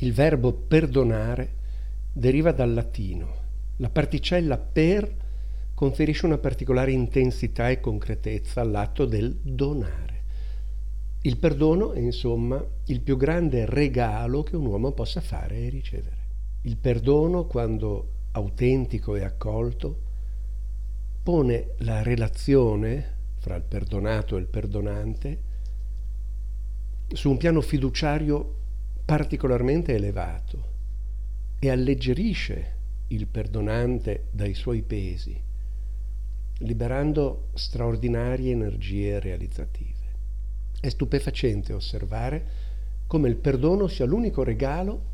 Il verbo perdonare deriva dal latino. La particella per conferisce una particolare intensità e concretezza all'atto del donare. Il perdono è insomma il più grande regalo che un uomo possa fare e ricevere. Il perdono, quando autentico e accolto, pone la relazione fra il perdonato e il perdonante su un piano fiduciario particolarmente elevato e alleggerisce il perdonante dai suoi pesi, liberando straordinarie energie realizzative. È stupefacente osservare come il perdono sia l'unico regalo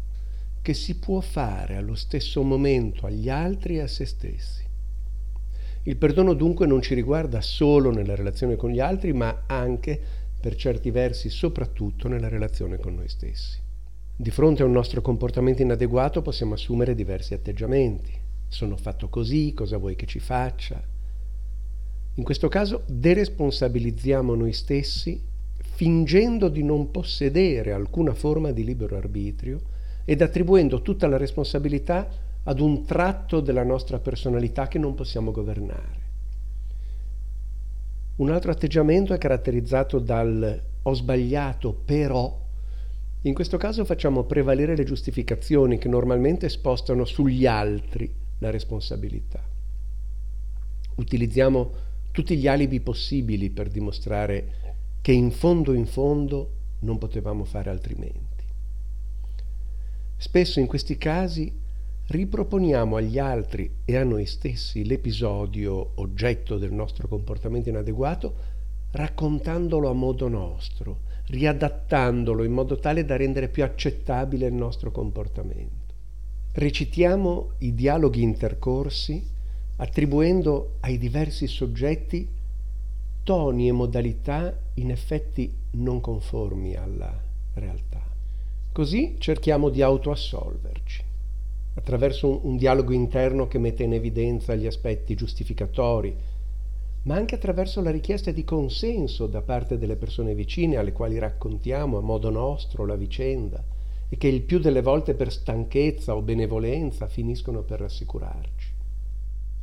che si può fare allo stesso momento agli altri e a se stessi. Il perdono dunque non ci riguarda solo nella relazione con gli altri, ma anche, per certi versi, soprattutto nella relazione con noi stessi. Di fronte a un nostro comportamento inadeguato possiamo assumere diversi atteggiamenti. Sono fatto così, cosa vuoi che ci faccia? In questo caso deresponsabilizziamo noi stessi fingendo di non possedere alcuna forma di libero arbitrio ed attribuendo tutta la responsabilità ad un tratto della nostra personalità che non possiamo governare. Un altro atteggiamento è caratterizzato dal ho sbagliato però. In questo caso facciamo prevalere le giustificazioni che normalmente spostano sugli altri la responsabilità. Utilizziamo tutti gli alibi possibili per dimostrare che in fondo in fondo non potevamo fare altrimenti. Spesso in questi casi riproponiamo agli altri e a noi stessi l'episodio oggetto del nostro comportamento inadeguato raccontandolo a modo nostro, riadattandolo in modo tale da rendere più accettabile il nostro comportamento. Recitiamo i dialoghi intercorsi attribuendo ai diversi soggetti toni e modalità in effetti non conformi alla realtà. Così cerchiamo di autoassolverci, attraverso un, un, dialogo interno che mette in evidenza gli aspetti giustificatori, ma anche attraverso la richiesta di consenso da parte delle persone vicine alle quali raccontiamo a modo nostro la vicenda e che il più delle volte per stanchezza o benevolenza finiscono per rassicurarci.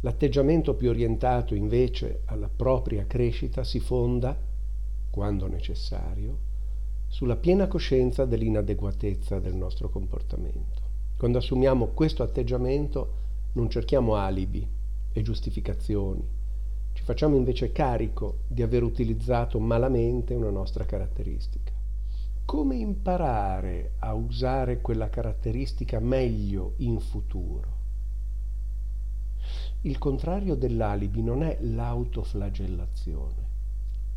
L'atteggiamento più orientato invece alla propria crescita si fonda, quando necessario, sulla piena coscienza dell'inadeguatezza del nostro comportamento. Quando assumiamo questo atteggiamento non cerchiamo alibi e giustificazioni, ci facciamo invece carico di aver utilizzato malamente una nostra caratteristica. Come imparare a usare quella caratteristica meglio in futuro? Il contrario dell'alibi non è l'autoflagellazione,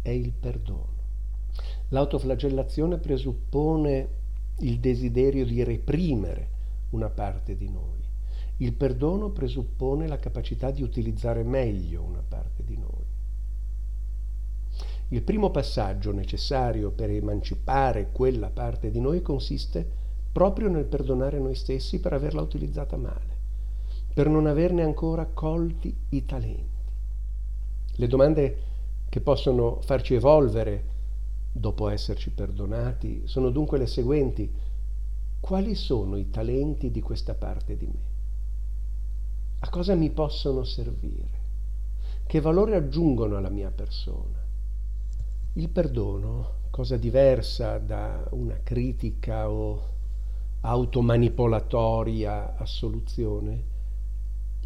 è il perdono. L'autoflagellazione presuppone il desiderio di reprimere una parte di noi. Il perdono presuppone la capacità di utilizzare meglio una parte. Il primo passaggio necessario per emancipare quella parte di noi consiste proprio nel perdonare noi stessi per averla utilizzata male per non averne ancora colti i talenti. Le domande che possono farci evolvere dopo esserci perdonati sono dunque le seguenti. Quali sono i talenti di questa parte di me? A cosa mi possono servire? Che valore aggiungono alla mia persona? Il perdono, cosa diversa da una critica o automanipolatoria assoluzione,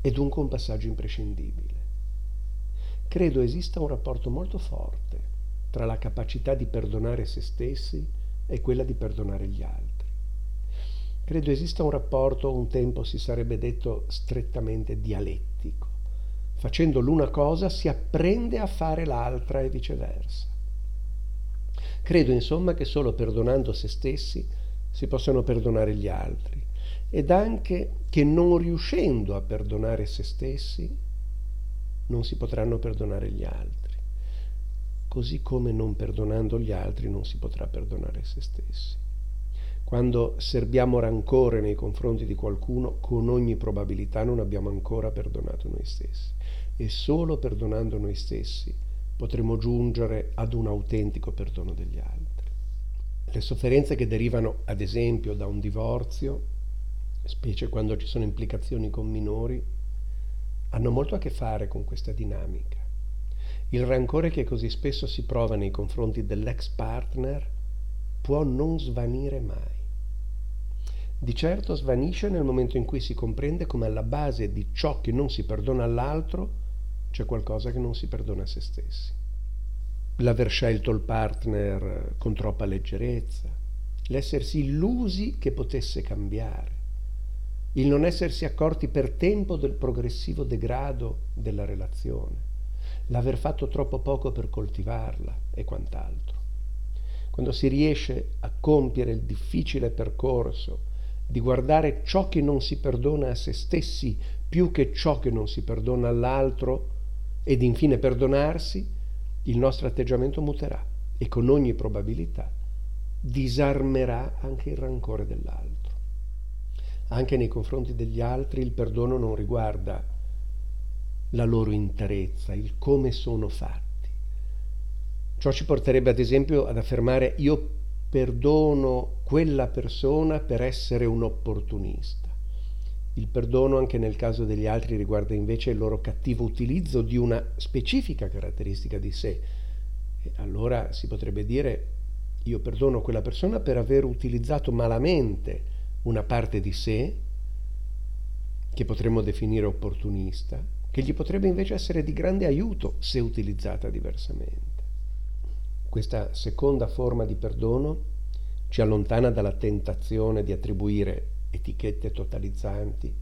è dunque un passaggio imprescindibile. Credo esista un rapporto molto forte tra la capacità di perdonare se stessi e quella di perdonare gli altri. Credo esista un rapporto, un tempo si sarebbe detto strettamente dialettico. Facendo l'una cosa si apprende a fare l'altra e viceversa. Credo insomma che solo perdonando se stessi si possano perdonare gli altri. Ed anche che non riuscendo a perdonare se stessi non si potranno perdonare gli altri, così come non perdonando gli altri non si potrà perdonare se stessi. Quando serbiamo rancore nei confronti di qualcuno, con ogni probabilità non abbiamo ancora perdonato noi stessi. E solo perdonando noi stessi potremo giungere ad un autentico perdono degli altri. Le sofferenze che derivano, ad esempio, da un divorzio, specie quando ci sono implicazioni con minori, hanno molto a che fare con questa dinamica. Il rancore che così spesso si prova nei confronti dell'ex partner può non svanire mai. Di certo svanisce nel momento in cui si comprende come alla base di ciò che non si perdona all'altro c'è qualcosa che non si perdona a se stessi. L'aver scelto il partner con troppa leggerezza, l'essersi illusi che potesse cambiare, il non essersi accorti per tempo del progressivo degrado della relazione, l'aver fatto troppo poco per coltivarla e quant'altro. Quando si riesce a compiere il difficile percorso di guardare ciò che non si perdona a se stessi più che ciò che non si perdona all'altro ed infine perdonarsi, il nostro atteggiamento muterà e con ogni probabilità disarmerà anche il rancore dell'altro. Anche nei confronti degli altri il perdono non riguarda la loro interezza, il come sono fatti. Ciò ci porterebbe ad esempio ad affermare io perdono quella persona per essere un opportunista. Il perdono anche nel caso degli altri riguarda invece il loro cattivo utilizzo di una specifica caratteristica di sé. E allora si potrebbe dire io perdono quella persona per aver utilizzato malamente una parte di sé che potremmo definire opportunista, che gli potrebbe invece essere di grande aiuto se utilizzata diversamente. Questa seconda forma di perdono ci allontana dalla tentazione di attribuire etichette totalizzanti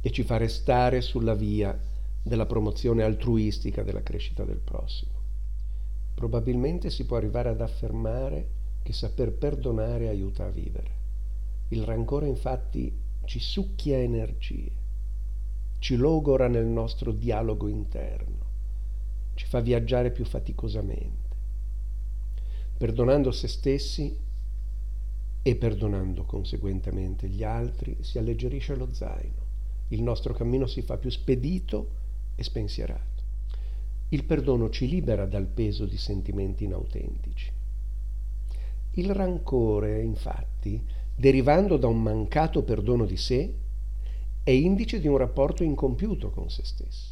e ci fa restare sulla via della promozione altruistica della crescita del prossimo. Probabilmente si può arrivare ad affermare che saper perdonare aiuta a vivere. Il rancore infatti ci succhia energie, ci logora nel nostro dialogo interno, ci fa viaggiare più faticosamente. Perdonando se stessi e perdonando conseguentemente gli altri si alleggerisce lo zaino, il nostro cammino si fa più spedito e spensierato. Il perdono ci libera dal peso di sentimenti inautentici. Il rancore, infatti, derivando da un mancato perdono di sé, è indice di un rapporto incompiuto con se stessi.